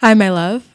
Hi, my love.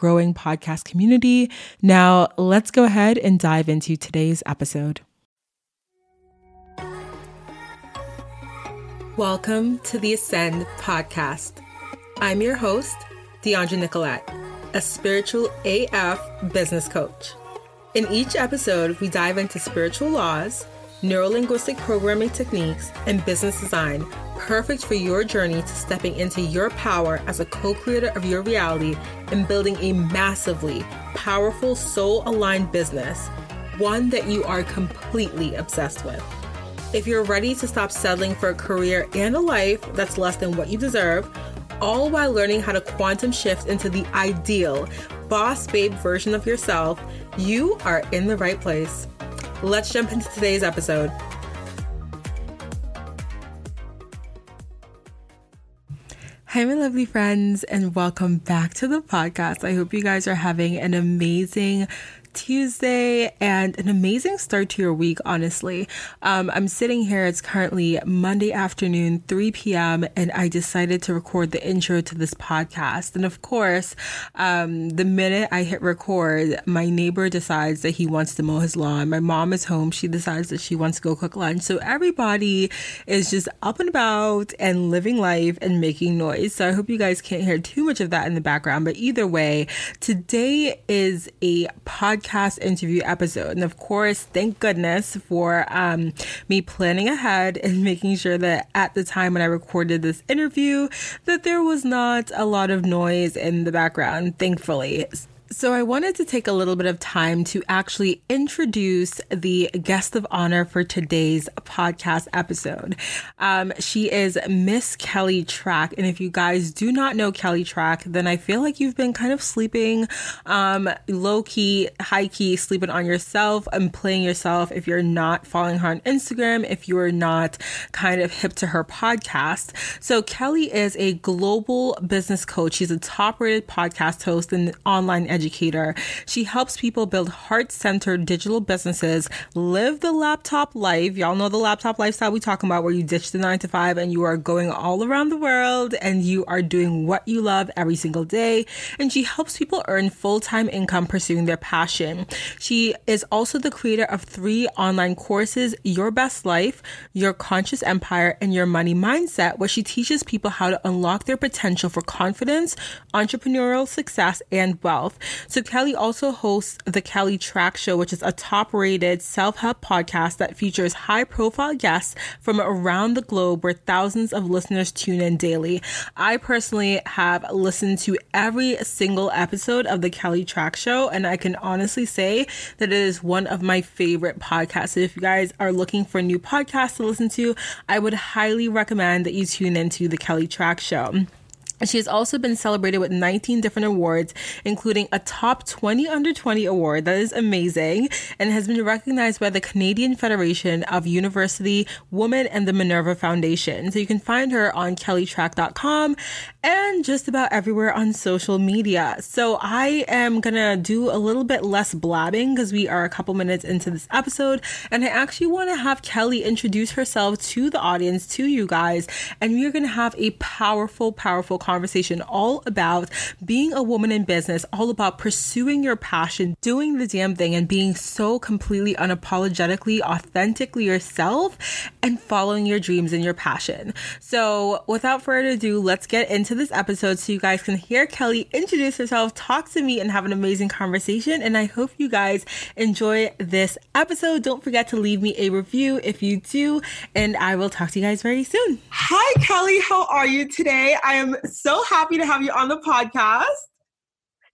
growing podcast community. Now, let's go ahead and dive into today's episode. Welcome to the Ascend podcast. I'm your host, Deandra Nicolette, a spiritual AF business coach. In each episode, we dive into spiritual laws, neurolinguistic programming techniques, and business design perfect for your journey to stepping into your power as a co creator of your reality and building a massively powerful, soul aligned business, one that you are completely obsessed with. If you're ready to stop settling for a career and a life that's less than what you deserve, all while learning how to quantum shift into the ideal boss babe version of yourself, you are in the right place. Let's jump into today's episode. Hi, my lovely friends, and welcome back to the podcast. I hope you guys are having an amazing Tuesday and an amazing start to your week, honestly. Um, I'm sitting here, it's currently Monday afternoon, 3 p.m., and I decided to record the intro to this podcast. And of course, um, the minute I hit record, my neighbor decides that he wants to mow his lawn. My mom is home, she decides that she wants to go cook lunch. So everybody is just up and about and living life and making noise. So I hope you guys can't hear too much of that in the background. But either way, today is a podcast podcast interview episode. And of course, thank goodness for um, me planning ahead and making sure that at the time when I recorded this interview, that there was not a lot of noise in the background, thankfully. So, I wanted to take a little bit of time to actually introduce the guest of honor for today's podcast episode. Um, she is Miss Kelly Trach. And if you guys do not know Kelly Trach, then I feel like you've been kind of sleeping um, low key, high key, sleeping on yourself and playing yourself if you're not following her on Instagram, if you're not kind of hip to her podcast. So, Kelly is a global business coach. She's a top rated podcast host and online educator educator. She helps people build heart centered digital businesses, live the laptop life. Y'all know the laptop lifestyle we talking about where you ditch the nine to five and you are going all around the world and you are doing what you love every single day. And she helps people earn full time income pursuing their passion. She is also the creator of three online courses Your Best Life, Your Conscious Empire, and Your Money Mindset, where she teaches people how to unlock their potential for confidence, entrepreneurial success, and wealth. So Kelly also hosts the Kelly Trach Show, which is a top rated self help podcast that features high profile guests from around the globe where thousands of listeners tune in daily. I personally have listened to every single episode of the Kelly Trach Show, and I can honestly say that it is one of my favorite podcasts. So if you guys are looking for new podcasts to listen to, I would highly recommend that you tune into the Kelly Trach Show. She has also been celebrated with 19 different awards, including a top 20 under 20 award. That is amazing and has been recognized by the Canadian Federation of University Women and the Minerva Foundation. So you can find her on kellytrach.com and just about everywhere on social media. So I am gonna do a little bit less blabbing because we are a couple minutes into this episode and I actually want to have Kelly introduce herself to the audience, to you guys, and we are gonna have a powerful, powerful conversation conversation all about being a woman in business, all about pursuing your passion, doing the damn thing, and being so completely unapologetically, authentically yourself and following your dreams and your passion. So, without further ado, let's get into this episode so you guys can hear Kelly introduce herself, talk to me, and have an amazing conversation. And I hope you guys enjoy this episode. Don't forget to leave me a review if you do, and I will talk to you guys very soon. Hi, Kelly. How are you today? I am so happy to have you on the podcast.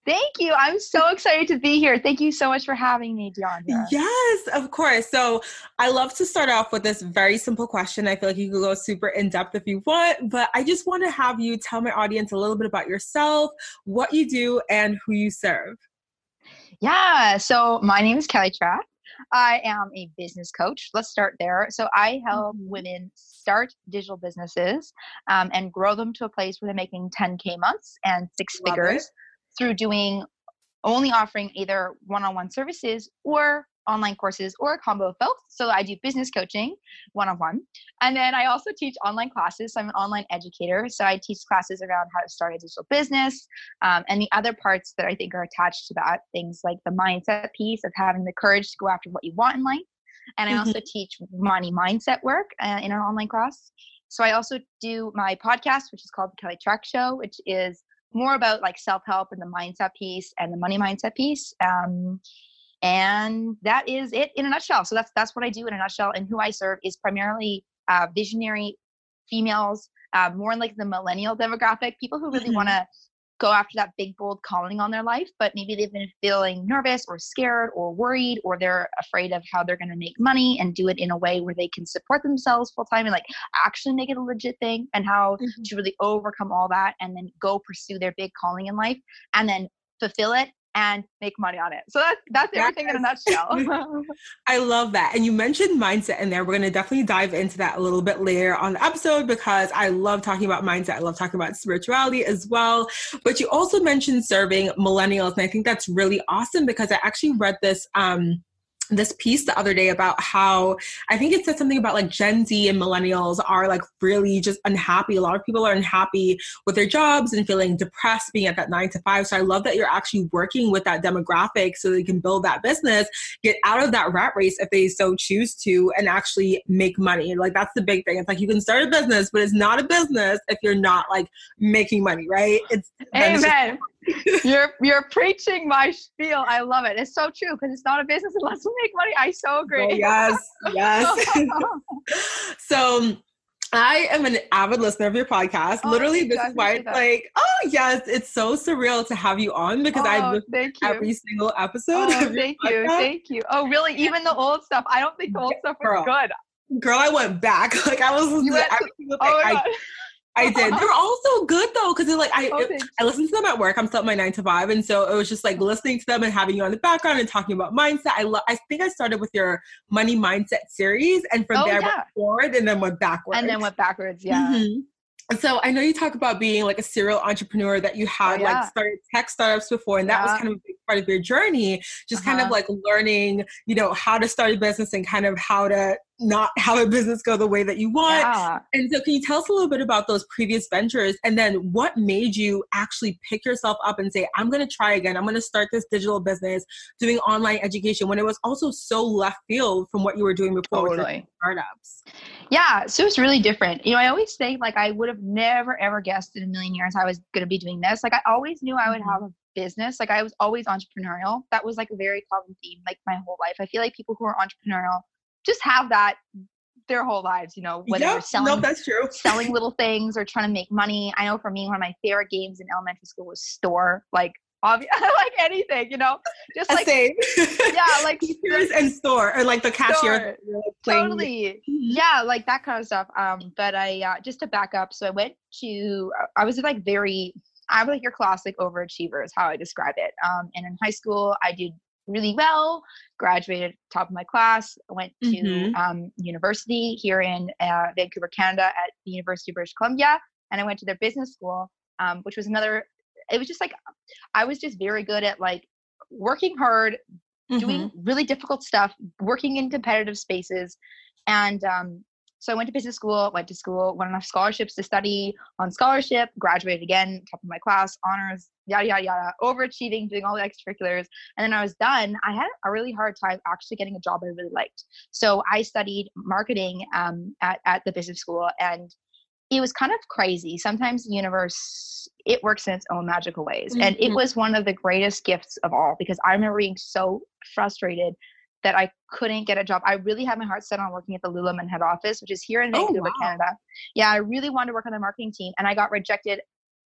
Thank you. I'm so excited to be here. Thank you so much for having me, Deandra. Yes, of course. So I love to start off with this very simple question. I feel like you could go super in depth if you want, but I just want to have you tell my audience a little bit about yourself, what you do, and who you serve. Yeah. So my name is Kelly Trach. I am a business coach. Let's start there. So I help mm-hmm. women start digital businesses um, and grow them to a place where they're making 10K months and six Love figures. It through doing only offering either one-on-one services or online courses or a combo of both. So I do business coaching one on one. And then I also teach online classes. So I'm an online educator. So I teach classes around how to start a digital business um, and the other parts that I think are attached to that things like the mindset piece of having the courage to go after what you want in life. And I mm-hmm. also teach money mindset work uh, in an online class. So I also do my podcast, which is called The Kelly Trach Show, which is more about like self help and the mindset piece and the money mindset piece. Um, and that is it in a nutshell. So that's that's what I do in a nutshell. And who I serve is primarily uh, visionary females, uh, more like the millennial demographic, people who really mm-hmm. want to go after that big bold calling on their life but maybe they've been feeling nervous or scared or worried or they're afraid of how they're going to make money and do it in a way where they can support themselves full time and like actually make it a legit thing and how mm-hmm. to really overcome all that and then go pursue their big calling in life and then fulfill it and make money on it. So that's that's everything in a nutshell. I love that. And you mentioned mindset in there. We're gonna definitely dive into that a little bit later on the episode because I love talking about mindset. I love talking about spirituality as well. But you also mentioned serving millennials, and I think that's really awesome because I actually read this um this piece the other day about how I think it said something about like Gen Z and millennials are like really just unhappy. A lot of people are unhappy with their jobs and feeling depressed being at that nine to five. So I love that you're actually working with that demographic so they can build that business, get out of that rat race if they so choose to, and actually make money. Like that's the big thing. It's like you can start a business, but it's not a business if you're not like making money, right? It's Amen you're you're preaching my spiel. I love it. It's so true because it's not a business unless we make money. I so agree. Oh, yes, yes. so I am an avid listener of your podcast. Oh, Literally, this is why it's like, oh yes, it's so surreal to have you on because oh, I've listened every single episode. Oh, thank you, thank you. Oh, really? Even the old stuff. I don't think the old stuff was good. Girl, I went back. Like I was listening to every single oh thing. Oh, I, I did. They're all so good though, because like I oh, I listen to them at work. I'm still at my nine to five, and so it was just like listening to them and having you on the background and talking about mindset. I love. I think I started with your money mindset series, and from oh, there yeah. went forward and then went backwards. And then went backwards. Yeah. Mm-hmm. So I know you talk about being like a serial entrepreneur that you had oh, yeah. like started tech startups before, and that was kind of a big part of your journey. Just uh-huh. kind of uh-huh. like learning, you know, how to start a business and kind of how to not have a business go the way that you want. Yeah. And so, can you tell us a little bit about those previous ventures and then what made you actually pick yourself up and say, I'm going to try again? I'm going to start this digital business doing online education when it was also so left field from what you were doing before totally. startups? Yeah, so it's really different. You know, I always think like I would have never ever guessed in a million years I was going to be doing this. Like, I always knew I would mm-hmm. have a business. Like, I was always entrepreneurial. That was like a very common theme, like my whole life. I feel like people who are entrepreneurial just have that their whole lives, you know, whether yep, selling, no, that's true. selling little things or trying to make money. I know for me, one of my favorite games in elementary school was store. Like, obvious, like anything, you know, just like Same. yeah, like teachers and store or like the cashier. Totally, mm-hmm. yeah, like that kind of stuff. Um, but I uh, just to back up, so I went to I was like very I was like your classic overachievers, how I describe it. Um, and in high school, I did really well, graduated top of my class, went to mm-hmm. um, university here in uh, Vancouver, Canada at the University of British Columbia. And I went to their business school, um, which was another, it was just like, I was just very good at like working hard, mm-hmm. doing really difficult stuff, working in competitive spaces. And um, so I went to business school, went to school, went on scholarships to study on scholarship, graduated again, top of my class, honors, yada yada yada, overachieving, doing all the extracurriculars. And then I was done. I had a really hard time actually getting a job I really liked. So I studied marketing um, at at the business school, and it was kind of crazy. Sometimes the universe it works in its own magical ways, mm-hmm. and it mm-hmm. was one of the greatest gifts of all because I remember being so frustrated that I couldn't get a job. I really had my heart set on working at the Lululemon head office, which is here in oh, Vancouver, oh, wow. Canada. Yeah, I really wanted to work on the marketing team, and I got rejected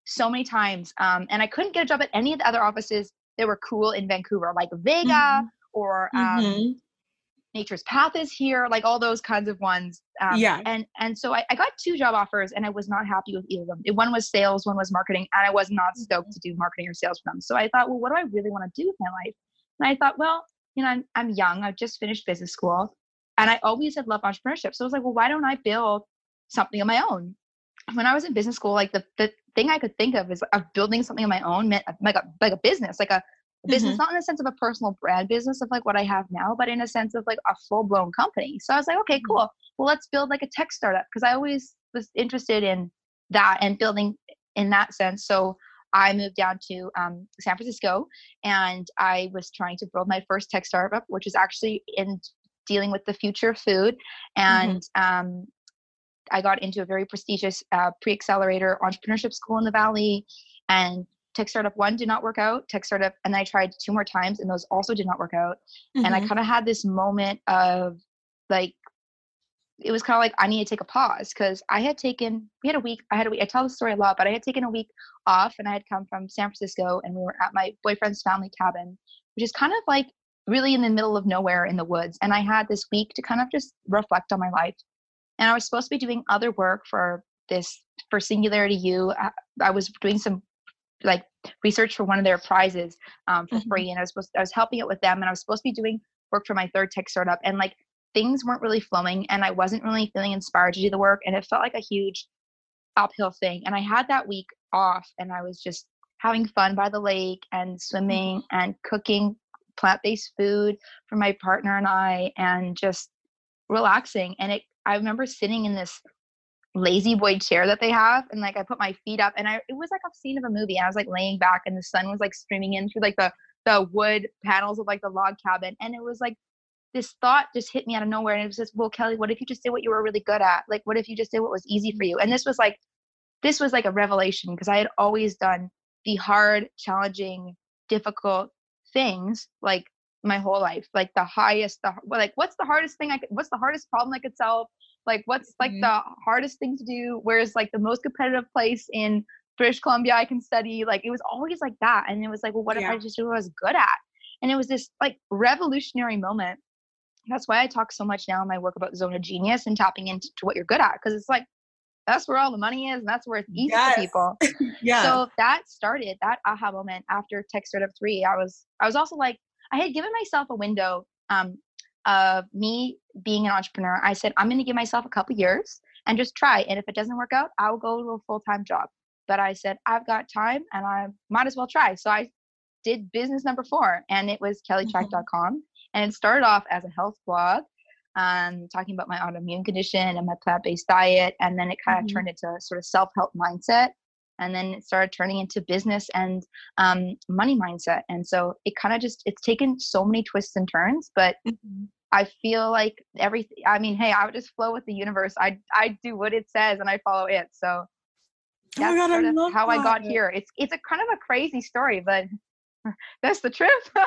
so many times. Um, and I couldn't get a job at any of the other offices that were cool in Vancouver, like Vega Mhm. or um, Mhm. Nature's Path is here, like all those kinds of ones. Um, Yeah. And and so I, I got two job offers, and I was not happy with either of them. One was sales, one was marketing, and I was not stoked to do marketing or sales for them. So I thought, well, what do I really want to do with my life? And I thought, well, you know, I'm I'm young. I've just finished business school, and I always had loved entrepreneurship. So I was like, well, why don't I build something of my own? When I was in business school, like the the thing I could think of is of building something of my own meant like a like a business, like a business, not in the sense of a personal brand business of like what I have now, but in a sense of like a full blown company. So I was like, okay, Mhm. cool. Well, let's build like a tech startup because I always was interested in that and building in that sense. So I moved down to um, San Francisco and I was trying to build my first tech startup, which is actually in dealing with the future of food. And um, I got into a very prestigious uh, pre accelerator entrepreneurship school in the Valley. And Tech Startup One did not work out. Tech Startup, and I tried two more times, and those also did not work out. And I Mhm. kind of had this moment of like, it was kind of like I need to take a pause because I had taken, we had a week, I had a week, I tell the story a lot, but I had taken a week off and I had come from San Francisco and we were at my boyfriend's family cabin, which is kind of like really in the middle of nowhere in the woods. And I had this week to kind of just reflect on my life. And I was supposed to be doing other work for this, for Singularity U. I, I was doing some like research for one of their prizes um, for Mhm. free. And I was supposed, I was helping it with them and I was supposed to be doing work for my third tech startup. And like things weren't really flowing and I wasn't really feeling inspired to do the work. And it felt like a huge uphill thing. And I had that week off and I was just having fun by the lake and mm. swimming and cooking plant based food for my partner and I and just relaxing. And it, I remember sitting in this lazy boy chair that they have and like I put my feet up and I it was like a scene of a movie. I was like laying back and the sun was like streaming in through like the the wood panels of like the log cabin and it was like this thought just hit me out of nowhere and it was just well kelly what if you just did what you were really good at? Like what if you just did what was easy for you? And this was like this was like a revelation because i had always done the hard challenging difficult things like my whole life like the highest the like what's the hardest thing i could what's the hardest problem i could solve? Like what's like Mhm. the hardest thing to do? Where's like the most competitive place in british columbia i can study? Like it was always like that and it was like well what if i just do what i was good at? And it was this like revolutionary moment that's why I talk so much now in my work about zone of genius and tapping into what you're good at because it's like that's where all the money is and that's where it's easy Yes. for people. yeah. So that started that aha moment after Tech Startup Three. I was I was also like I had given myself a window um, of me being an entrepreneur. I said I'm going to give myself a couple years and just try, and if it doesn't work out, I'll go to a full time job. But I said I've got time and I might as well try. So I did business number four, and it was kellytrach.com. And it started off as a health blog, um, talking about my autoimmune condition and my plant based diet. And then it kind of Mhm. turned into sort of self help mindset. And then it started turning into business and um, money mindset. And so it kind of just, it's taken so many twists and turns, but Mhm. I feel like everything, I mean, hey, I would just flow with the universe. I, I do what it says and I follow it. So Oh that's God, sort of love how I got here. It's, it's a kind of a crazy story, but that's the truth.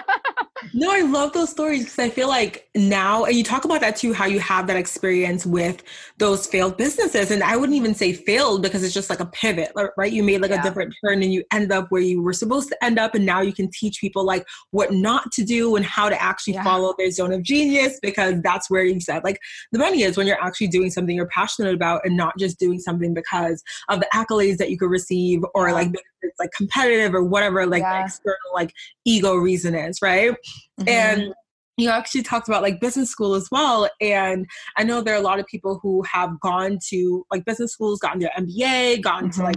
No, I love those stories because I feel like now, and you talk about that too, how you have that experience with those failed businesses. And I wouldn't even say failed because it's just like a pivot, right? You made like Yeah. a different turn and you ended up where you were supposed to end up. And now you can teach people like what not to do and how to actually Yeah. follow their zone of genius because that's where you said like the money is when you're actually doing something you're passionate about and not just doing something because of the accolades that you could receive or like it's like competitive or whatever like Yeah. external like ego reason is, right? Mhm. And you actually talked about like business school as well. And I know there are a lot of people who have gone to like business schools, gotten their MBA, gotten to Mhm. like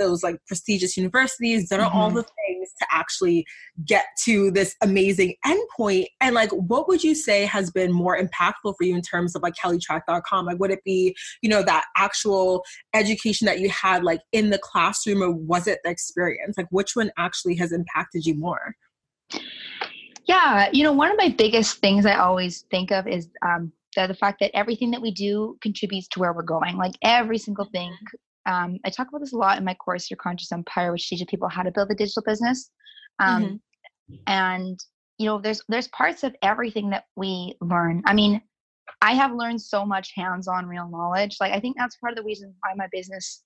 those like prestigious universities, done all Mhm. the things to actually get to this amazing endpoint. And like, what would you say has been more impactful for you in terms of like kellytrach.com? Like, would it be, you know, that actual education that you had like in the classroom or was it the experience? Like, which one actually has impacted you more? Yeah, you know, one of my biggest things I always think of is um, the, the fact that everything that we do contributes to where we're going. Like every single thing. Um, I talk about this a lot in my course, Your Conscious Empire, which teaches people how to build a digital business. Um, And you know, there's there's parts of everything that we learn. I mean, I have learned so much hands-on real knowledge. Like I think that's part of the reason why my business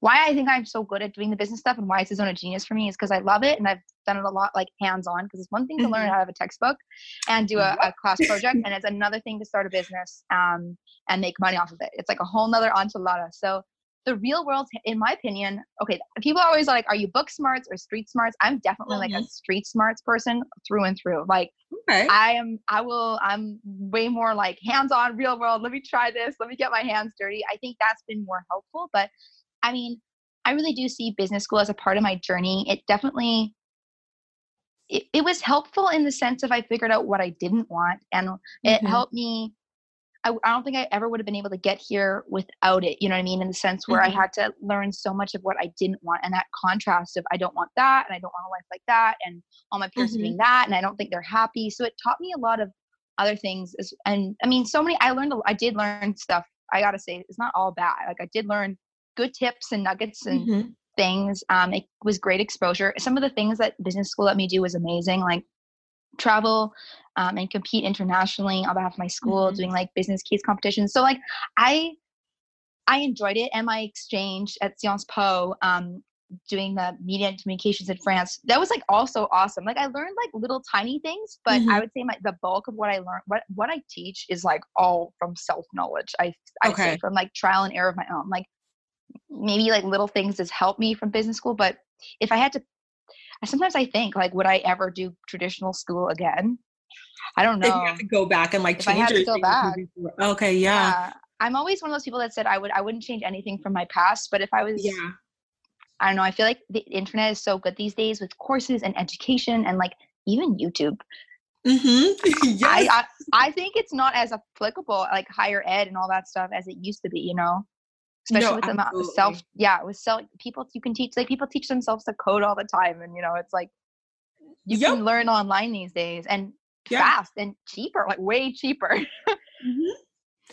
why I think I'm so good at doing the business stuff and why it's a zone of genius for me is because I love it and I've done it a lot like hands on because it's one thing to learn Mhm. out of a textbook and do a, a class project and it's another thing to start a business um, and make money off of it. It's like a whole nother enchilada. So the real world, in my opinion, okay, people are always like, are you book smarts or street smarts? I'm definitely like a Mhm. street smarts person through and through. Like Okay. I am, I will, I'm way more like hands on real world. Let me try this. Let me get my hands dirty. I think that's been more helpful. But I mean, I really do see business school as a part of my journey. It definitely, it, it was helpful in the sense of I figured out what I didn't want and it Mhm. helped me I, I don't think I ever would have been able to get here without it. You know what I mean? In the sense where Mhm. I had to learn so much of what I didn't want, and that contrast of I don't want that, and I don't want a life like that, and all my peers Mhm. doing that, and I don't think they're happy. So it taught me a lot of other things. As, and I mean, so many. I learned. I did learn stuff. I gotta say, it's not all bad. Like I did learn good tips and nuggets and Mhm. things. Um, it was great exposure. Some of the things that business school let me do was amazing, like travel um, and compete internationally on behalf of my school, Mhm. doing like business case competitions. So like I, I enjoyed it, and my exchange at Sciences Po, um, doing the media and communications in France, that was like also awesome. Like I learned like little tiny things, but Mhm. I would say my the bulk of what I learned, what what I teach, is like all from self knowledge. I I say Okay. from like trial and error of my own. Like maybe like little things has helped me from business school, but if I had to, sometimes I think like, would I ever do traditional school again? I don't If know. you have to go back and like If I change had to go back. Okay, yeah. yeah. I'm always one of those people that said I would I wouldn't change anything from my past, but if I was Yeah. I don't know, I feel like the internet is so good these days with courses and education and like even YouTube. Mm-hmm. yes. I, I I think it's not as applicable like higher ed and all that stuff as it used to be, you know. Especially No, with the amount of self yeah, with self people you can teach like people teach themselves to code all the time and you know, it's like you Yep. can learn online these days and Yeah. fast and cheaper, like way cheaper. Mhm.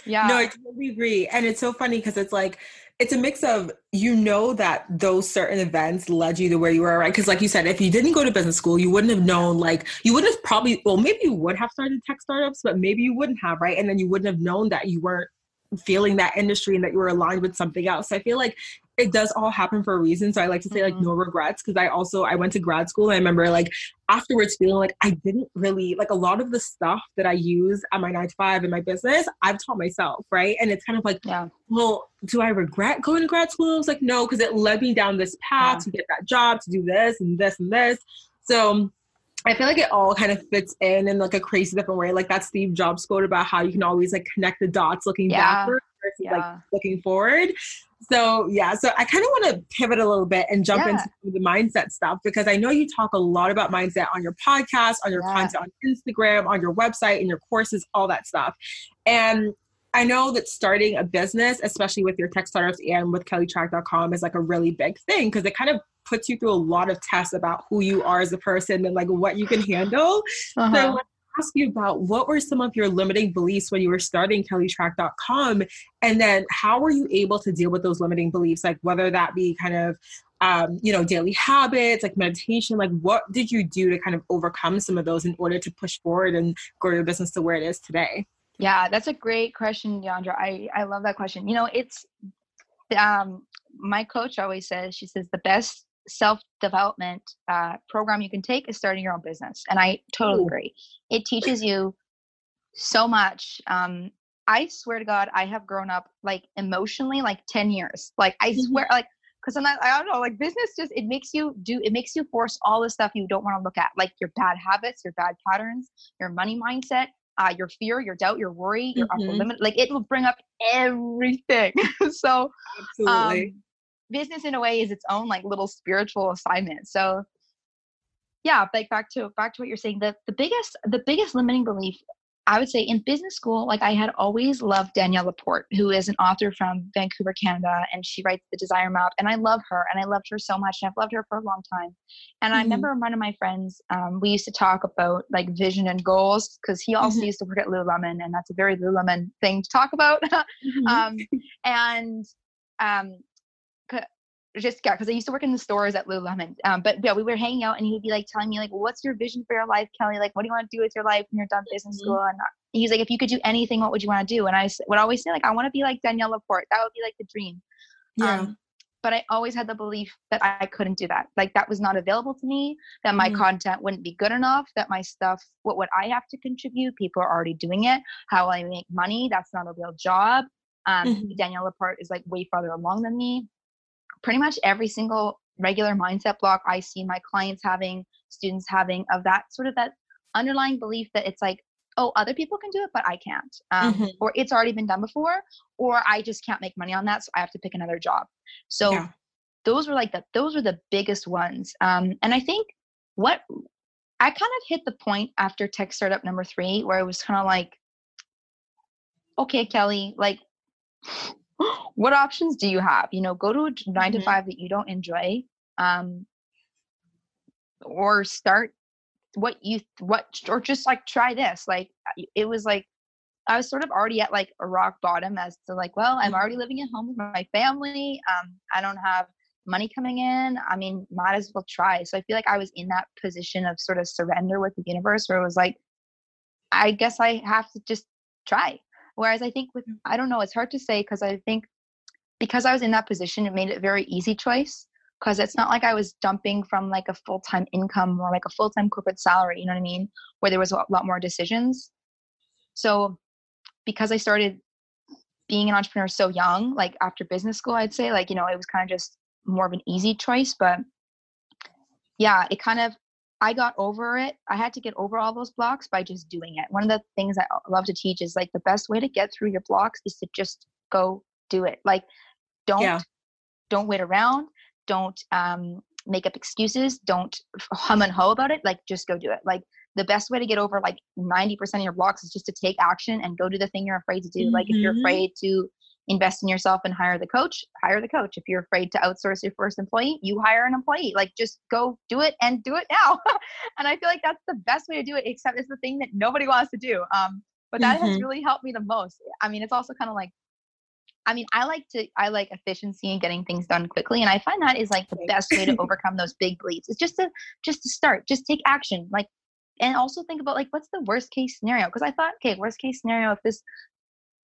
yeah. No, I totally agree. And it's so funny because it's like it's a mix of you know that those certain events led you to where you are, right? Because like you said, if you didn't go to business school, you wouldn't have known like you wouldn't have probably well, maybe you would have started tech startups, but maybe you wouldn't have, right? And then you wouldn't have known that you weren't feeling that industry and that you were aligned with something else. I feel like it does all happen for a reason. So I like to say like Mhm. no regrets because I also I went to grad school and I remember like afterwards feeling like I didn't really like a lot of the stuff that I use at my nine to five in my business, I've taught myself, right? And it's kind of like, yeah. well, do I regret going to grad school? I was like, no, because it led me down this path Yeah. to get that job, to do this and this and this. So I feel like it all kind of fits in in like a crazy different way. Like that Steve Jobs quote about how you can always like connect the dots looking Yeah. backward versus like looking forward. So yeah, so I kind of want to pivot a little bit and jump Yeah. into the mindset stuff because I know you talk a lot about mindset on your podcast, on your Yeah. content on Instagram, on your website, in your courses, all that stuff. And I know that starting a business, especially with your tech startups and with kellytrach.com, is like a really big thing because it kind of puts you through a lot of tests about who you are as a person and like what you can handle. So I Uh-huh. want to ask you about what were some of your limiting beliefs when you were starting kellytrach.com and then how were you able to deal with those limiting beliefs like whether that be kind of um, you know daily habits like meditation like what did you do to kind of overcome some of those in order to push forward and grow your business to where it is today Yeah, that's a great question, Deandra. I, I love that question. You know, it's um my coach always says, she says the best self-development uh, program you can take is starting your own business. And I totally agree. It teaches you so much. Um, I swear to God, I have grown up like emotionally like 10 years. Like I Mhm. swear, like because I'm not, I don't know, like business just it makes you do it makes you force all the stuff you don't want to look at, like your bad habits, your bad patterns, your money mindset, uh, your fear, your doubt, your worry, your upper Mhm. limit. Like it will bring up everything. so absolutely um, business in a way is its own like little spiritual assignment. So yeah, like back to back to what you're saying. The the biggest the biggest limiting belief I would say in business school, like I had always loved Danielle Laporte, who is an author from Vancouver, Canada, and she writes the Desire Map. And I love her, and I loved her so much, and I've loved her for a long time. And I Mhm. remember one of my friends, um, we used to talk about like vision and goals because he also Mhm. used to work at Lululemon, and that's a very Lululemon thing to talk about. Mhm. um, and um, just yeah, because I used to work in the stores at Lululemon. Um, but yeah, we were hanging out, and he would be like telling me like, "What's your vision for your life, Kelly? Like, what do you want to do with your life when you're done business Mhm. school?" And he's like, "If you could do anything, what would you want to do?" And I would always say like, "I want to be like Danielle Laporte. That would be like the dream." yeah Um, but I always had the belief that I couldn't do that. Like that was not available to me, that my mm content wouldn't be good enough, that my stuff, what would I have to contribute? People are already doing it. How will I make money? That's not a real job. Um, mm-hmm. Danielle Laporte is like way farther along than me. Pretty much every single regular mindset block I see my clients having, students having of that sort of that underlying belief that it's like, oh, other people can do it, but I can't. Um, mm-hmm. Or it's already been done before, or I just can't make money on that, so I have to pick another job. So yeah. those were like the those were the biggest ones. Um, and I think what I kind of hit the point after tech startup number three where it was kind of like, okay, Kelly, like what options do you have? You know, go to a 9 mm-hmm. to five that you don't enjoy, um, or start what you what or just like try this. Like it was like I was sort of already at like a rock bottom as to like, well, I'm already living at home with my family. Um, I don't have money coming in. I mean, might as well try. So I feel like I was in that position of sort of surrender with the universe where it was like, I guess I have to just try. Whereas I think with, I don't know, it's hard to say because I think because I was in that position, it made it a very easy choice because it's not like I was jumping from like a full time income or like a full time corporate salary, you know what I mean? Where there was a lot more decisions. So because I started being an entrepreneur so young, like after business school, I'd say, like, you know, it was kind of just more of an easy choice. But yeah, it kind of, I got over it. I had to get over all those blocks by just doing it. One of the things I love to teach is like the best way to get through your blocks is to just go do it. Like, don't yeah. don't wait around. Don't um, make up excuses. Don't hum and ho about it. Like, just go do it. Like, the best way to get over like 90% of your blocks is just to take action and go do the thing you're afraid to do. Mm-hmm. Like if you're mm-hmm. afraid to invest in yourself and hire the coach, hire the coach. If you're afraid to outsource your first employee, you hire an employee. Like just go do it and do it now. and I feel like that's the best way to do it, except it's the thing that nobody wants to do. Um, but that mm-hmm. has really helped me the most. I mean, it's also kind of like I mean, I like to I like efficiency and getting things done quickly, and I find that is like the best way to overcome those big beliefs. It's just to just to start, just take action. Like and also think about like what's the worst case scenario because i thought okay worst case scenario if this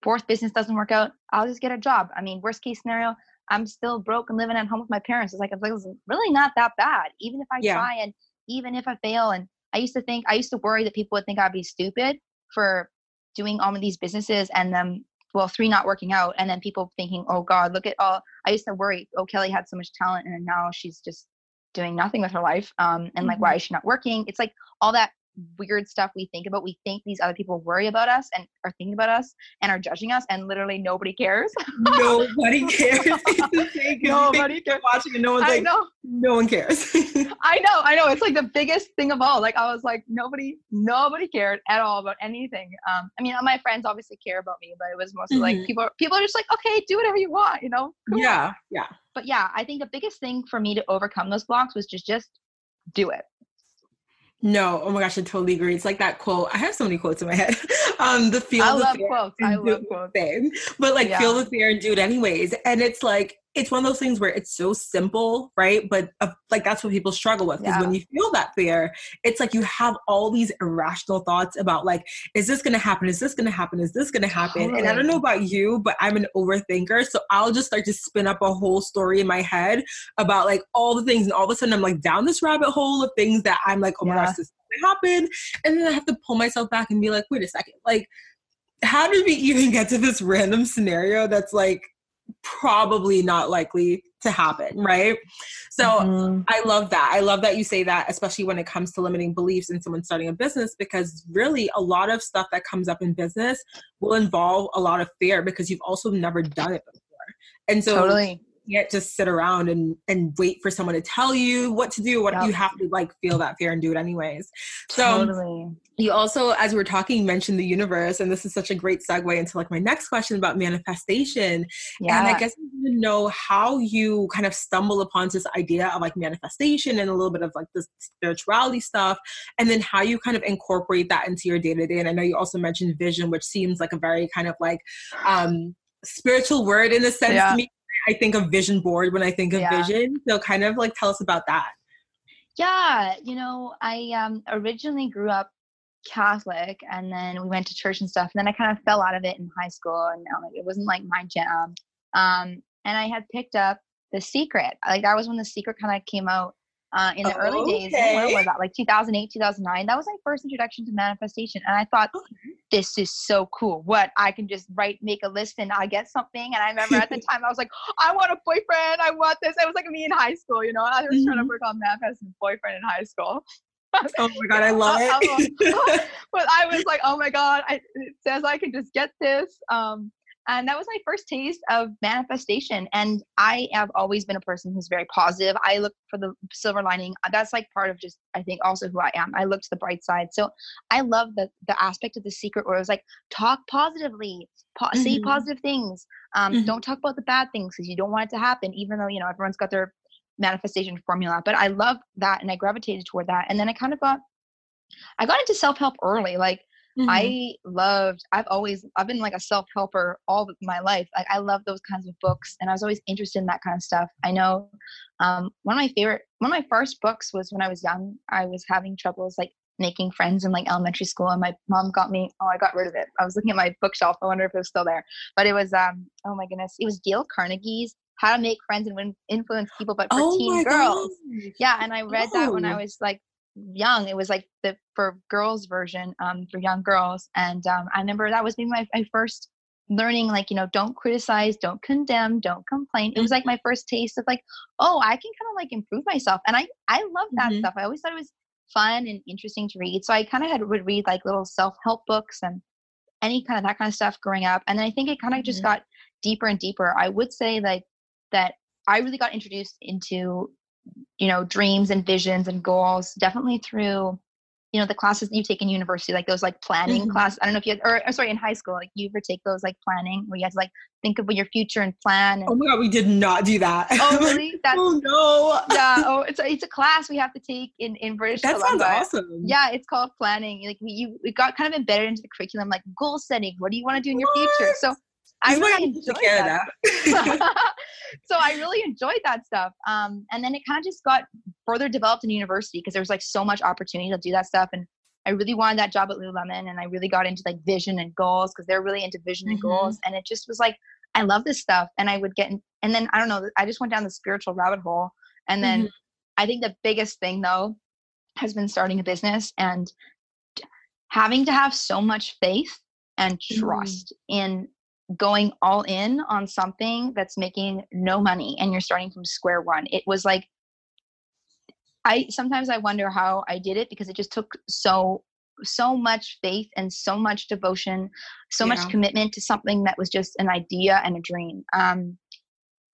fourth business doesn't work out i'll just get a job i mean worst case scenario i'm still broke and living at home with my parents it's like it's really not that bad even if i yeah. try and even if i fail and i used to think i used to worry that people would think i'd be stupid for doing all of these businesses and then well three not working out and then people thinking oh god look at all i used to worry oh kelly had so much talent and now she's just doing nothing with her life um, and like mm-hmm. why is she not working it's like all that weird stuff we think about. We think these other people worry about us and are thinking about us and are judging us, and literally nobody cares. nobody cares. nobody cares. Watching and no one's I like, know. no one cares. I know, I know. It's like the biggest thing of all. Like I was like, nobody, nobody cared at all about anything. Um, I mean, my friends obviously care about me, but it was mostly mm-hmm. like people. People are just like, okay, do whatever you want, you know. Cool. Yeah, yeah. But yeah, I think the biggest thing for me to overcome those blocks was just just do it no, oh my gosh, I totally agree. It's like that quote. I have so many quotes in my head. Um, the feel I the love quotes. I love quotes. Thing. But like yeah. feel the fear and do it anyways. And it's like it's one of those things where it's so simple, right? But uh, like that's what people struggle with because yeah. when you feel that fear, it's like you have all these irrational thoughts about like, is this going to happen? Is this going to happen? Is this going to happen? Totally. And I don't know about you, but I'm an overthinker, so I'll just start to spin up a whole story in my head about like all the things, and all of a sudden I'm like down this rabbit hole of things that I'm like, oh my gosh, this is going to happen, and then I have to pull myself back and be like, wait a second, like. How did we even get to this random scenario that's like probably not likely to happen, right? So mm-hmm. I love that. I love that you say that, especially when it comes to limiting beliefs in someone starting a business, because really a lot of stuff that comes up in business will involve a lot of fear because you've also never done it before. And so totally can't just sit around and and wait for someone to tell you what to do what yep. you have to like feel that fear and do it anyways so totally. you also as we are talking mentioned the universe and this is such a great segue into like my next question about manifestation yeah. and i guess i to know how you kind of stumble upon this idea of like manifestation and a little bit of like the spirituality stuff and then how you kind of incorporate that into your day-to-day and i know you also mentioned vision which seems like a very kind of like um spiritual word in a sense yeah. to me I think of vision board when I think of yeah. vision. So kind of like tell us about that. Yeah, you know, I um, originally grew up Catholic and then we went to church and stuff. And then I kind of fell out of it in high school and like, it wasn't like my jam. Um, and I had picked up The Secret. Like that was when The Secret kind of came out uh, in the oh, early days. When was that? Like 2008, 2009. That was my first introduction to manifestation, and I thought, this is so cool. What I can just write, make a list, and I get something. And I remember at the time I was like, I want a boyfriend. I want this. It was like me in high school. You know, I was mm-hmm. trying to mm-hmm. work on manifesting boyfriend in high school. oh my god, I love it. but I was like, oh my god, I, it says I can just get this. Um, and that was my first taste of manifestation and i have always been a person who's very positive i look for the silver lining that's like part of just i think also who i am i look to the bright side so i love the the aspect of the secret where it was like talk positively po- mm-hmm. say positive things um, mm-hmm. don't talk about the bad things because you don't want it to happen even though you know everyone's got their manifestation formula but i love that and i gravitated toward that and then i kind of got i got into self-help early like Mm-hmm. I loved, I've always, I've been like a self helper all my life. Like, I love those kinds of books and I was always interested in that kind of stuff. I know um, one of my favorite, one of my first books was when I was young. I was having troubles like making friends in like elementary school and my mom got me oh i got rid of it i was looking at my bookshelf i wonder if it was still there but it was um oh my goodness it was dale carnegie's how to make friends and win, influence people but for oh teen girls yeah and i read oh. that when i was like young. It was like the for girls version um, for young girls, and um, I remember that was maybe my, my first learning like you know don't criticize don't condemn don't complain it was like my first taste of like oh i can kind of like improve myself and i i love that mm-hmm. stuff i always thought it was fun and interesting to read so i kind of had would read like little self-help books and any kind of that kind of stuff growing up and then i think it kind of mm-hmm. just got deeper and deeper i would say like that i really got introduced into you know dreams and visions and goals definitely through you know the classes that you take in university like those like planning mm-hmm. class i don't know if you had or, or, sorry in high school like you ever take those like planning where you have to like think of your future and plan and, oh my god we did not do that oh really That's, oh no yeah oh it's a, it's a class we have to take in in british that Columbia. sounds awesome yeah it's called planning like we you we got kind of embedded into the curriculum like goal setting what do you want to do in what? your future so I really enjoyed that. so I really enjoyed that stuff. Um, and then it kind of just got further developed in university because there was like so much opportunity to do that stuff. And I really wanted that job at Lululemon, and I really got into like vision and goals because they're really into vision and mm-hmm. goals. And it just was like I love this stuff, and I would get in, and then I don't know, I just went down the spiritual rabbit hole. And then mm-hmm. I think the biggest thing though has been starting a business and having to have so much faith and mm-hmm. trust mm. in going all in on something that's making no money and you're starting from square one. It was like I sometimes I wonder how I did it because it just took so so much faith and so much devotion, so yeah. much commitment to something that was just an idea and a dream. Um,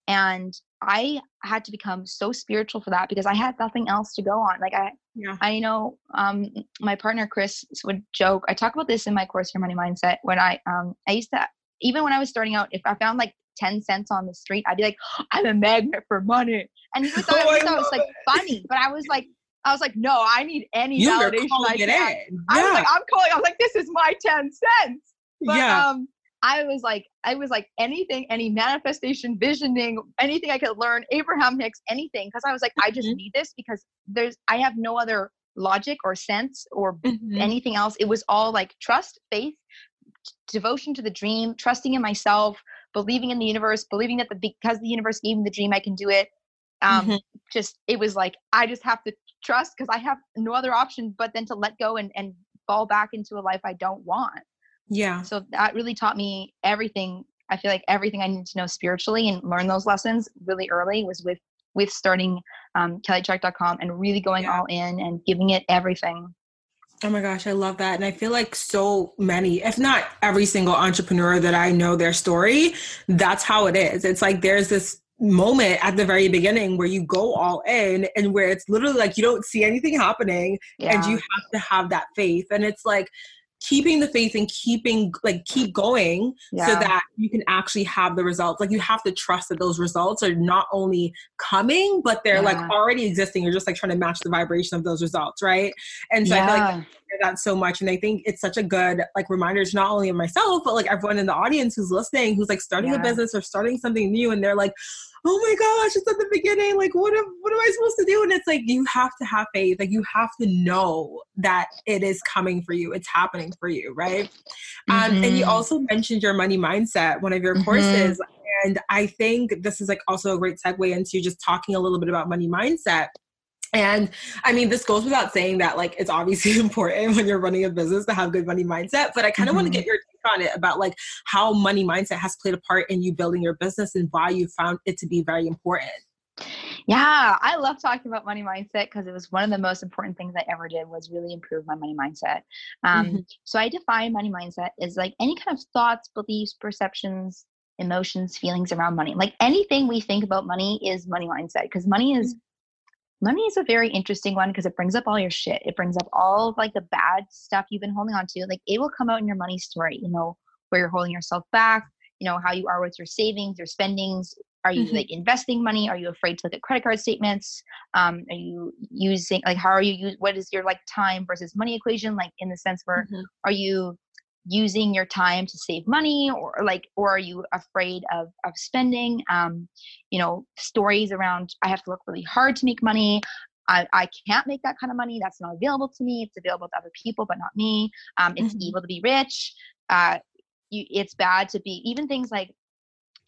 and I had to become so spiritual for that because I had nothing else to go on. Like I, yeah. I know um, my partner Chris would joke. I talk about this in my course, Your Money Mindset. When I, um, I used to even when I was starting out, if I found like 10 cents on the street, I'd be like, I'm a magnet for money. And he thought, oh, it was like funny, but I was like, I was like, no, I need any you validation I. Yeah. I was like, I'm calling. I was like, this is my 10 cents. But, yeah. um, I was like, I was like anything, any manifestation, visioning, anything I could learn, Abraham Hicks, anything. Cause I was like, mm-hmm. I just mm-hmm. need this because there's, I have no other logic or sense or mm-hmm. anything else. It was all like trust, faith, devotion to the dream, trusting in myself, believing in the universe, believing that the because the universe gave me the dream, I can do it. Um, mm-hmm. Just it was like I just have to trust because I have no other option but then to let go and and fall back into a life I don't want. Yeah. So that really taught me everything. I feel like everything I needed to know spiritually and learn those lessons really early was with with starting um, kellytrach.com and really going yeah. all in and giving it everything. Oh my gosh, I love that. And I feel like so many, if not every single entrepreneur that I know their story, that's how it is. It's like there's this moment at the very beginning where you go all in and where it's literally like you don't see anything happening yeah. and you have to have that faith. And it's like keeping the faith and keeping like keep going yeah. so that you can actually have the results like you have to trust that those results are not only coming but they're yeah. like already existing you're just like trying to match the vibration of those results right and so yeah. i feel like that so much. And I think it's such a good like reminder to not only of myself, but like everyone in the audience who's listening, who's like starting yeah. a business or starting something new and they're like, oh my gosh, it's at the beginning. Like, what am, what am I supposed to do? And it's like, you have to have faith. Like, you have to know that it is coming for you. It's happening for you, right? Mm-hmm. Um, and you mm-hmm. also mentioned your money mindset, one of your mm-hmm. courses. And I think this is like also a great segue into just talking a little bit about money mindset. And I mean, this goes without saying that like it's obviously important when you're running a business to have good money mindset. But I kind of mm-hmm. want to get your take on it about like how money mindset has played a part in you building your business and why you found it to be very important. Yeah, I love talking about money mindset because it was one of the most important things I ever did was really improve my money mindset. Um, mm-hmm. So I define money mindset as like any kind of thoughts, beliefs, perceptions, emotions, feelings around money. Like anything we think about money is money mindset because money is mm-hmm. Money is a very interesting one because it brings up all your shit. It brings up all of like the bad stuff you've been holding on to. Like it will come out in your money story, you know, where you're holding yourself back, you know, how you are with your savings, your spendings. Are you mm-hmm. like investing money? Are you afraid to look at credit card statements? Um, are you using like how are you use what is your like time versus money equation? Like in the sense where mm-hmm. are you using your time to save money or like or are you afraid of of spending um you know stories around i have to work really hard to make money I, I can't make that kind of money. That's not available to me. It's available to other people, but not me. Um, it's mm-hmm. evil to be rich. Uh, you, it's bad to be even things like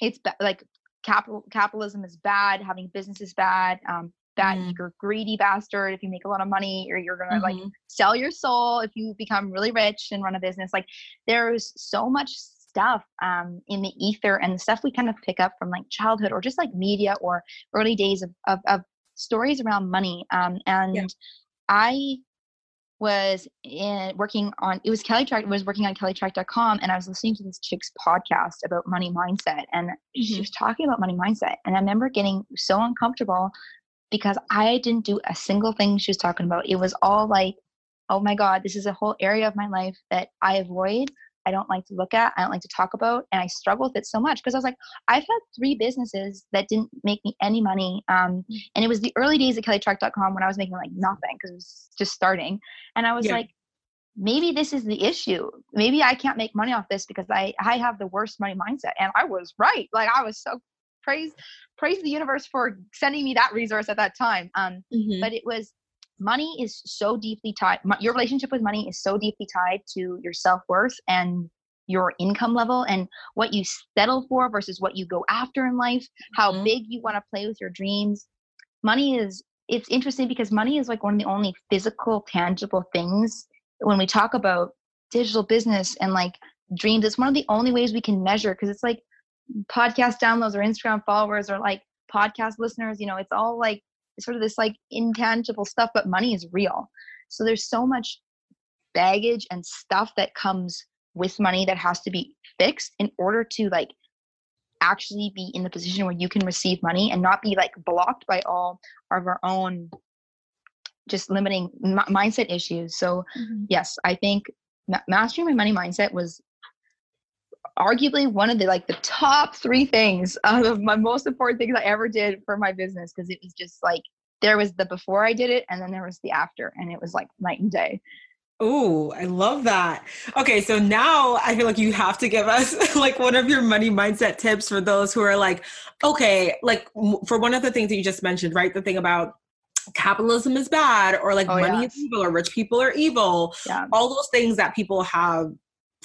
it's ba- like capital capitalism is bad. Having business is bad. Um, that mm. you're greedy bastard if you make a lot of money or you're gonna mm-hmm. like sell your soul if you become really rich and run a business like there's so much stuff um, in the ether and the stuff we kind of pick up from like childhood or just like media or early days of, of, of stories around money um, and yeah. i was in working on it was Kelly Trach was working on kellytrach.com and i was listening to this chick's podcast about money mindset and mm-hmm. she was talking about money mindset and i remember getting so uncomfortable because I didn't do a single thing she was talking about. It was all like, oh my God, this is a whole area of my life that I avoid. I don't like to look at. I don't like to talk about. And I struggle with it so much because I was like, I've had three businesses that didn't make me any money. Um, and it was the early days of kellytrach.com when I was making like nothing because it was just starting. And I was yeah. like, maybe this is the issue. Maybe I can't make money off this because I, I have the worst money mindset. And I was right. Like I was so praise praise the universe for sending me that resource at that time um mm-hmm. but it was money is so deeply tied your relationship with money is so deeply tied to your self-worth and your income level and what you settle for versus what you go after in life how mm-hmm. big you want to play with your dreams money is it's interesting because money is like one of the only physical tangible things when we talk about digital business and like dreams it's one of the only ways we can measure because it's like podcast downloads or Instagram followers or like podcast listeners, you know, it's all like sort of this like intangible stuff, but money is real. So there's so much baggage and stuff that comes with money that has to be fixed in order to like actually be in the position where you can receive money and not be like blocked by all of our own just limiting m- mindset issues. So mm-hmm. yes, I think ma- mastering my money mindset was arguably one of the like the top three things of my most important things I ever did for my business because it was just like there was the before I did it and then there was the after and it was like night and day. Oh, I love that. Okay, so now I feel like you have to give us like one of your money mindset tips for those who are like, okay, like for one of the things that you just mentioned, right? The thing about capitalism is bad or like oh, money yes. is evil or rich people are evil. Yeah. All those things that people have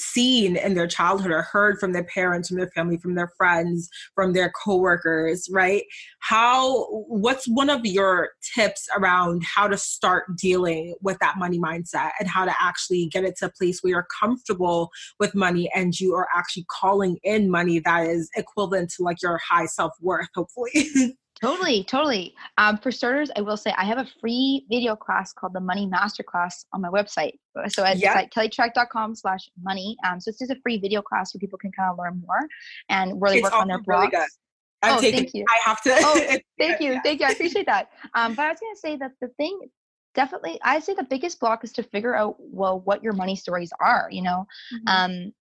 seen in their childhood or heard from their parents from their family from their friends from their coworkers right? How what's one of your tips around how to start dealing with that money mindset and how to actually get it to a place where you're comfortable with money and you are actually calling in money that is equivalent to like your high self-worth hopefully Totally, totally. Um, for starters, I will say I have a free video class called the Money Masterclass on my website. So it's yep. at kellytrach.com slash money. Um, so it's just a free video class where people can kind of learn more and really it's work on their blocks. Really I'm oh, taking, thank you. I have to. Oh, thank you. Thank you. I appreciate that. Um, but I was going to say that the thing definitely, I'd say the biggest block is to figure out, well, what your money stories are, you know? Mm-hmm. Um,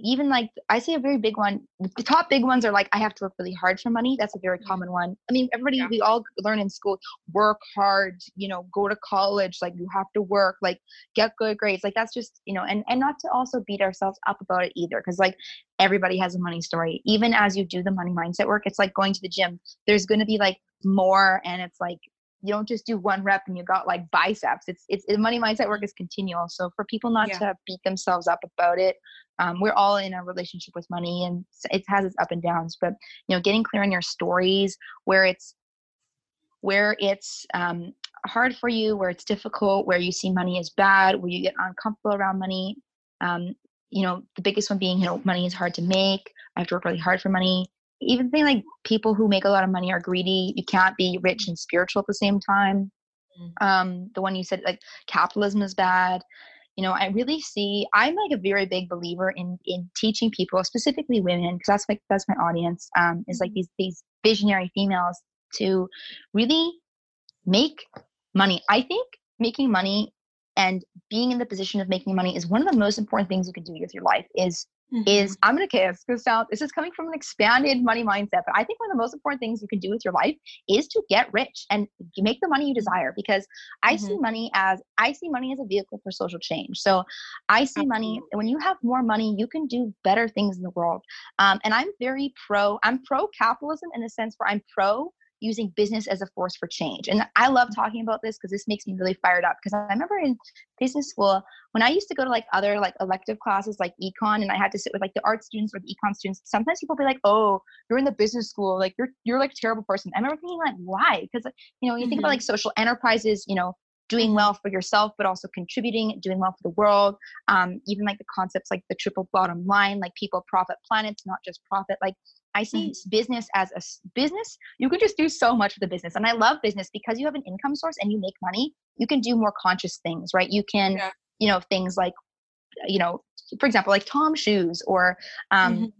even like I say a very big one. The top big ones are like I have to work really hard for money. That's a very mm-hmm. common one. I mean, everybody yeah. we all learn in school, work hard, you know, go to college, like you have to work, like get good grades. Like that's just, you know, and and not to also beat ourselves up about it either cuz like everybody has a money story. Even as you do the money mindset work, it's like going to the gym. There's going to be like more and it's like you don't just do one rep and you got like biceps. It's it's the money mindset work is continual. So for people not yeah. to beat themselves up about it, um, we're all in a relationship with money and it has its up and downs. But you know, getting clear on your stories where it's where it's um, hard for you, where it's difficult, where you see money as bad, where you get uncomfortable around money. Um, you know, the biggest one being you know money is hard to make. I have to work really hard for money even thing like people who make a lot of money are greedy. You can't be rich and spiritual at the same time. Mm. Um, the one you said like capitalism is bad. You know, I really see. I'm like a very big believer in in teaching people, specifically women, because that's like that's my audience. Um, is like mm-hmm. these these visionary females to really make money. I think making money and being in the position of making money is one of the most important things you can do with your life. Is mm-hmm. is I'm gonna kiss because now this is coming from an expanded money mindset. But I think one of the most important things you can do with your life is to get rich and make the money you desire because I mm-hmm. see money as I see money as a vehicle for social change. So I see money when you have more money, you can do better things in the world. Um, and I'm very pro, I'm pro capitalism in the sense where I'm pro using business as a force for change. And I love talking about this because this makes me really fired up. Because I remember in business school when I used to go to like other like elective classes like econ, and I had to sit with like the art students or the econ students. Sometimes people be like, "Oh, you're in the business school, like you're you're like a terrible person." I remember thinking like, "Why?" Because you know, you mm-hmm. think about mm-hmm. like social enterprises, you know, doing well for yourself but also contributing doing well for the world um, even like the concepts like the triple bottom line like people profit planets not just profit like I see mm-hmm. business as a business. You can just do so much with the business. And I love business because you have an income source and you make money. You can do more conscious things, right? You can, yeah. you know, things like, you know, for example, like Tom shoes or um,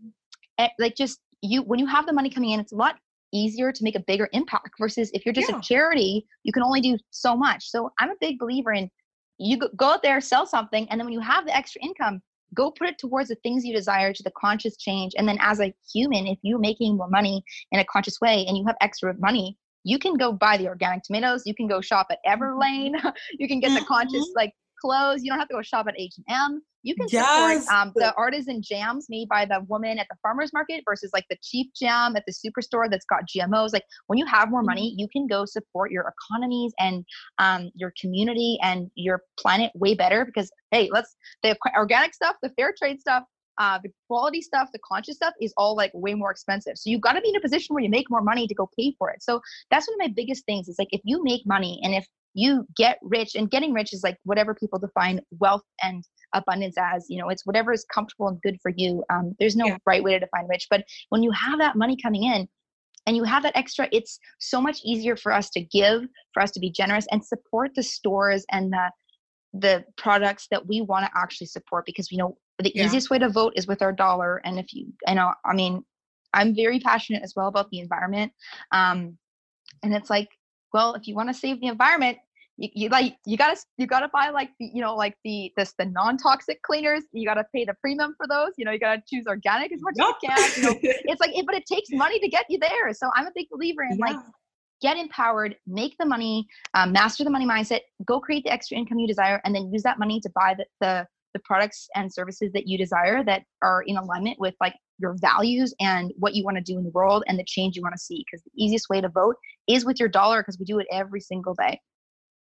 mm-hmm. like just you, when you have the money coming in, it's a lot easier to make a bigger impact versus if you're just yeah. a charity, you can only do so much. So I'm a big believer in you go out there, sell something, and then when you have the extra income, go put it towards the things you desire to the conscious change and then as a human if you're making more money in a conscious way and you have extra money you can go buy the organic tomatoes you can go shop at everlane you can get the conscious mm-hmm. like clothes. You don't have to go shop at H and M. You can yes. support um, the artisan jams made by the woman at the farmers market versus like the cheap jam at the superstore that's got GMOs. Like when you have more money, mm-hmm. you can go support your economies and um, your community and your planet way better because hey, let's the organic stuff, the fair trade stuff, uh, the quality stuff, the conscious stuff is all like way more expensive. So you've got to be in a position where you make more money to go pay for it. So that's one of my biggest things is like if you make money and if you get rich and getting rich is like whatever people define wealth and abundance as you know it's whatever is comfortable and good for you um, there's no yeah. right way to define rich but when you have that money coming in and you have that extra it's so much easier for us to give for us to be generous and support the stores and the the products that we want to actually support because you know the yeah. easiest way to vote is with our dollar and if you you know i mean i'm very passionate as well about the environment um and it's like well if you want to save the environment you, you like you gotta you gotta buy like the you know like the this the non-toxic cleaners you gotta pay the premium for those you know you gotta choose organic as much yep. as you can you know it's like it, but it takes money to get you there so i'm a big believer in yeah. like get empowered make the money um, master the money mindset go create the extra income you desire and then use that money to buy the, the the products and services that you desire that are in alignment with like your values and what you want to do in the world and the change you want to see because the easiest way to vote is with your dollar because we do it every single day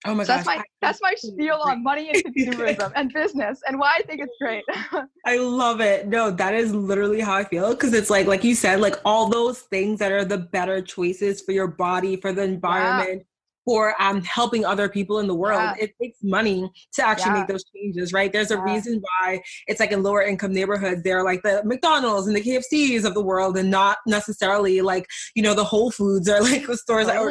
Oh my so gosh. That's my that's my spiel on money and consumerism and business and why I think it's great. I love it. No, that is literally how I feel because it's like like you said, like all those things that are the better choices for your body, for the environment, yeah. For um helping other people in the world. Yeah. It takes money to actually yeah. make those changes, right? There's a reason why it's like in lower income neighborhoods, they're like the McDonald's and the KFCs of the world and not necessarily like, you know, the Whole Foods or like the stores are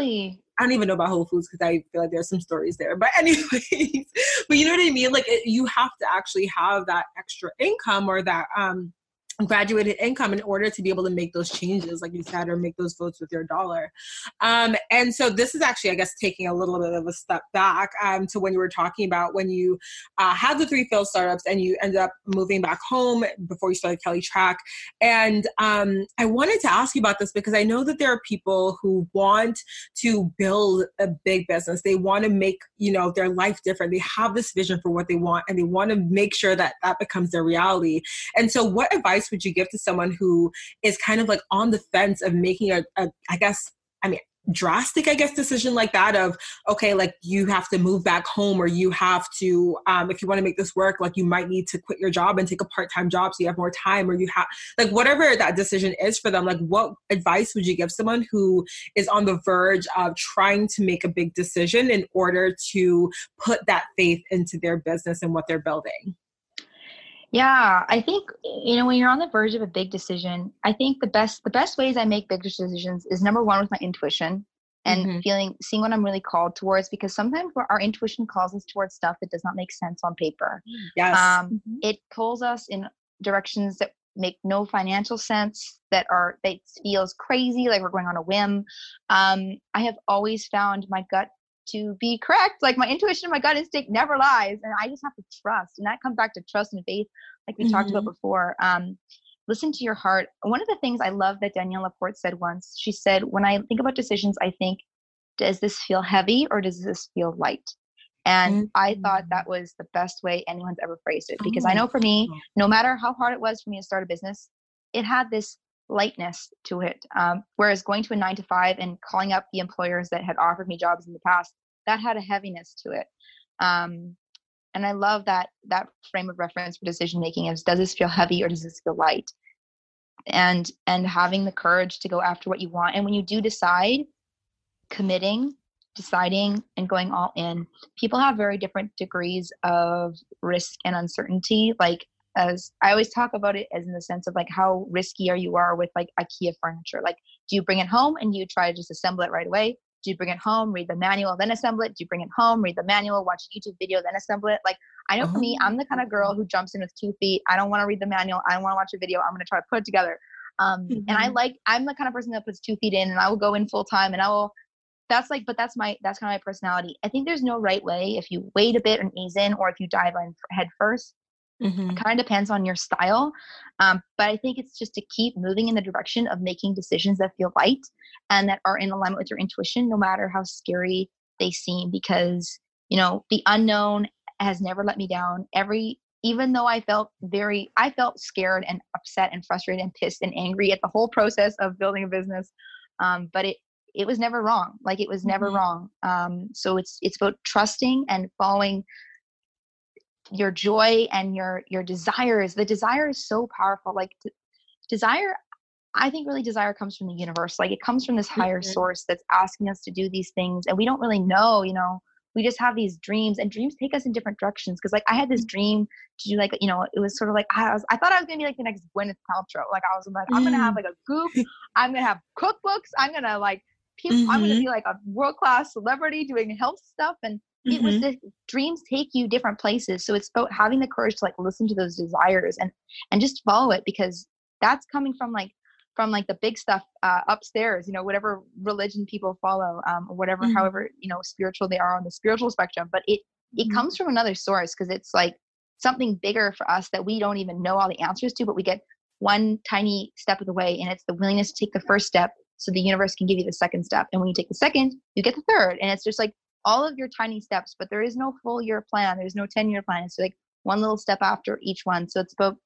I don't even know about Whole Foods because I feel like there's some stories there. But anyways, but you know what I mean? Like it, you have to actually have that extra income or that um graduated income in order to be able to make those changes like you said or make those votes with your dollar. Um, and so this is actually i guess taking a little bit of a step back um, to when you were talking about when you uh, had the three failed startups and you ended up moving back home before you started Kelly Trach. And um, i wanted to ask you about this because i know that there are people who want to build a big business. They want to make you know their life different. They have this vision for what they want and they want to make sure that that becomes their reality. And so what advice would you give to someone who is kind of like on the fence of making a, a I guess, I mean, drastic i guess decision like that of okay like you have to move back home or you have to um, if you want to make this work like you might need to quit your job and take a part-time job so you have more time or you have like whatever that decision is for them like what advice would you give someone who is on the verge of trying to make a big decision in order to put that faith into their business and what they're building yeah, I think you know when you're on the verge of a big decision, I think the best the best ways I make big decisions is number one with my intuition and mm-hmm. feeling seeing what I'm really called towards because sometimes our intuition calls us towards stuff that does not make sense on paper. Yes. Um, mm-hmm. It pulls us in directions that make no financial sense that are that feels crazy like we're going on a whim um, i have always found my gut to be correct. Like my intuition, my gut instinct never lies, and I just have to trust. And that comes back to trust and faith, like we mm-hmm. talked about mm-hmm. before. Um, listen to your heart. One of the things I love that Danielle Laporte said once, she said, "When I think about decisions, I think, does this feel heavy or does this feel light?" And mm-hmm. I thought that was the best way anyone's ever phrased it because oh. I know for me, no matter how hard it was for me to start a business, it had this lightness to it. Um, whereas going to a nine to five and calling up the employers that had offered me jobs in the past, that had a heaviness to it. Um, and I love that that frame of reference for decision making is does this feel heavy or does this feel light? And and having the courage to go after what you want. And when you do decide, committing, deciding, and going all in, people have very different degrees of risk and uncertainty. Like as I always talk about it as in the sense of like how risky are you are with like IKEA furniture. Like, do you bring it home and you try to just assemble it right away? Do you bring it home, read the manual, then assemble it? Do you bring it home, read the manual, watch a YouTube video, then assemble it? Like, I know for me, I'm the kind of girl who jumps in with two feet. I don't want to read the manual. I don't want to watch a video. I'm going to try to put it together. Um, mm-hmm. And I mm-hmm. like, I'm the kind of person that puts two feet in and I will go in full time and I will that's like but that's my that's kind of my personality i think there's no right way if you wait a bit and ease in or if you dive in head first Mm-hmm. It kind of depends on your style. Um, but I think it's just to keep moving in the direction of making decisions that feel light and that are in alignment with your intuition, no matter how scary they seem, because, you know, the unknown has never let me down. Every, even though I felt very, I felt scared and upset and frustrated and pissed and angry at the whole process of building a business. Um, but it, it was never wrong. Like it was never mm-hmm. wrong. Um, so it's, it's about trusting and following your joy and your your desires the desire is so powerful like desire i think really desire comes from the universe like it comes from this higher mm-hmm. source that's asking us to do these things and we don't really know you know we just have these dreams and dreams take us in different directions because like i had this mm-hmm. dream to do like you know it was sort of like i was i thought i was gonna be like the next gwyneth paltrow like i was like i'm gonna have mm. like a goop i'm gonna have cookbooks i'm gonna like people mm-hmm. i'm gonna mm-hmm. be like a world-class celebrity doing health stuff and it mm-hmm. was the dreams take you different places so it's about having the courage to like listen to those desires and and just follow it because that's coming from like from like the big stuff uh, upstairs you know whatever religion people follow um, or whatever mm-hmm. however you know spiritual they are on the spiritual spectrum but it it mm-hmm. comes from another source because it's like something bigger for us that we don't even know all the answers to but we get one tiny step of the way and it's the willingness to take the first step so the universe can give you the second step and when you take the second you get the third and it's just like all of your tiny steps, but there is no full year plan. There's no 10 year plan. It's like one little step after each one. So it's about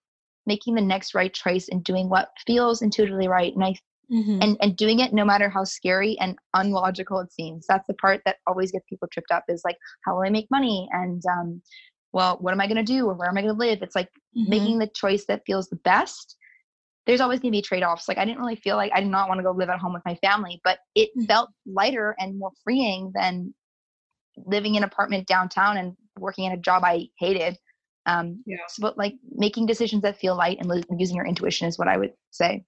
making the next right choice and doing what feels intuitively right. And I mm-hmm. and, and doing it no matter how scary and unlogical it seems. That's the part that always gets people tripped up is like, how will I make money? And um, well, what am I gonna do or where am I gonna live? It's like mm-hmm. making the choice that feels the best there's always going to be trade-offs like i didn't really feel like i did not want to go live at home with my family but it mm. felt lighter and more freeing than living in an apartment downtown and working in a job I hated. Um, yeah. So, but like making decisions that feel light and using your intuition is what I would say.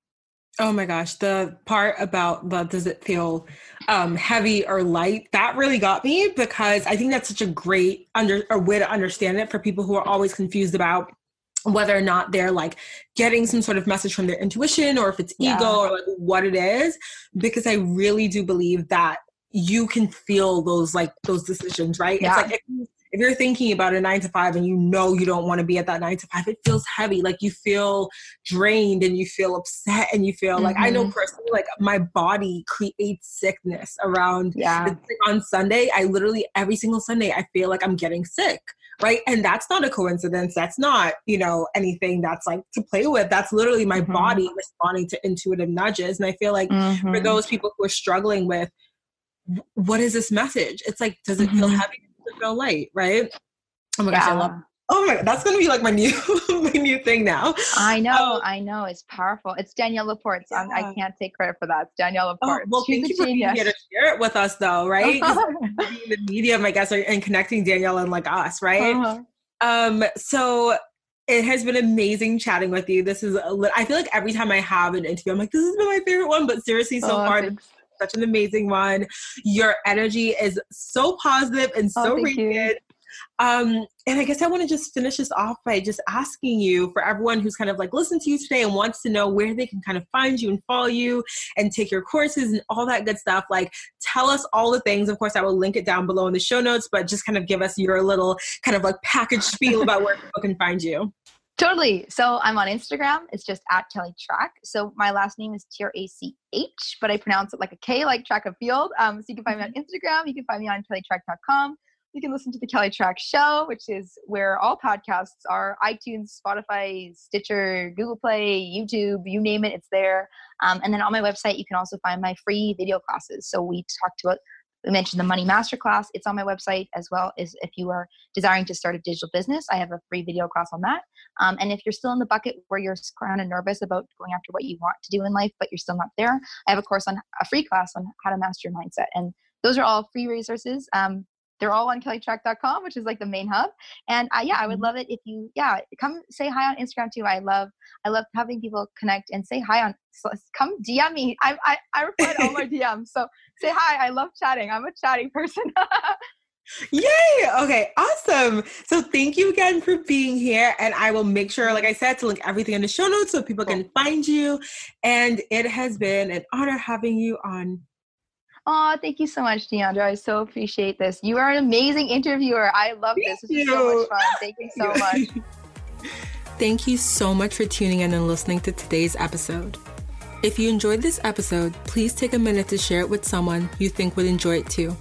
Oh my gosh, the part about the does it feel um, heavy or light that really got me because I think that's such a great under a way to understand it for people who are always confused about whether or not they're like getting some sort of message from their intuition or if it's yeah. ego or like what it is because i really do believe that you can feel those like those decisions right yeah. it's like if, if you're thinking about a nine to five and you know you don't want to be at that nine to five it feels heavy like you feel drained and you feel upset and you feel mm-hmm. like i know mm-hmm. personally like my body creates sickness around yeah on sunday i literally every single sunday i feel like i'm getting sick right and that's not a coincidence that's not you know anything that's like to play with that's literally my mm-hmm. body responding to intuitive nudges and i feel like mm-hmm. for those people who are struggling with what is this message it's like does it mm-hmm. feel heavy does it feel light right oh my yeah. gosh i love Oh my god, that's gonna be like my new my new thing now. I know, um, I know, it's powerful. It's Danielle Laporte. Yeah. I can't take credit for that. It's Danielle oh, Laporte. Oh, well, She's thank you for being here to share it with us, though, right? the medium, I guess, and connecting Danielle and like us, right? Uh-huh. Um, so it has been amazing chatting with you. This is, a, I feel like every time I have an interview, I'm like, this has been my favorite one. But seriously, so oh, far, such an amazing one. Your energy is so positive and so oh, radiant. Um, and I guess I want to just finish this off by just asking you for everyone who's kind of like listened to you today and wants to know where they can kind of find you and follow you and take your courses and all that good stuff. Like, tell us all the things. Of course, I will link it down below in the show notes, but just kind of give us your little kind of like package spiel about where people can find you. Totally. So I'm on Instagram. It's just at Kelly Trach. So my last name is T R A C H, but I pronounce it like a K, like track of field. Um, so you can find me on mm-hmm. Instagram. You can find me on kellytrach.com. You can listen to the Kelly Trach Show, which is where all podcasts are iTunes, Spotify, Stitcher, Google Play, YouTube, you name it, it's there. Um, and then on my website, you can also find my free video classes. So we talked about we mentioned the money masterclass. It's on my website as well as if you are desiring to start a digital business i have a free video class on that. Um, and if you're still in the bucket where you're kind of nervous about going after what you want to do in life but you're still not there i have a course on a free class on how to master your mindset. And those are all free resources. Um, they're all on kellytrach.com, which is like the main hub. And uh, yeah, I would mm-hmm. love it if you, yeah, come say hi on Instagram too. I love, I love having people connect and say hi on, so come DM me. I, I, I reply to all my DMs. So say hi. I love chatting. I'm a chatting person. Yay! Okay, awesome. So thank you again for being here. And I will make sure, like I said, to link everything in the show notes so people can find you. And it has been an honor having you on Oh, thank you so much, Deandra. I so appreciate this. You are an amazing interviewer. I love this. This is so much fun. Thank you so much. Thank you so much for tuning in and listening to today's episode. If you enjoyed this episode, please take a minute to share it with someone you think would enjoy it too.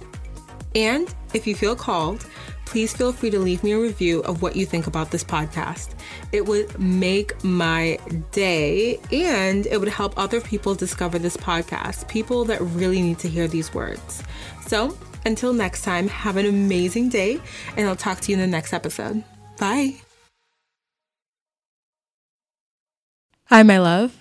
And if you feel called, please feel free to leave me a review of what you think about this podcast. It would make my day and it would help other people discover this podcast, people that really need to hear these words. So, until next time, have an amazing day, and I'll talk to you in the next episode. Bye. Hi, my love.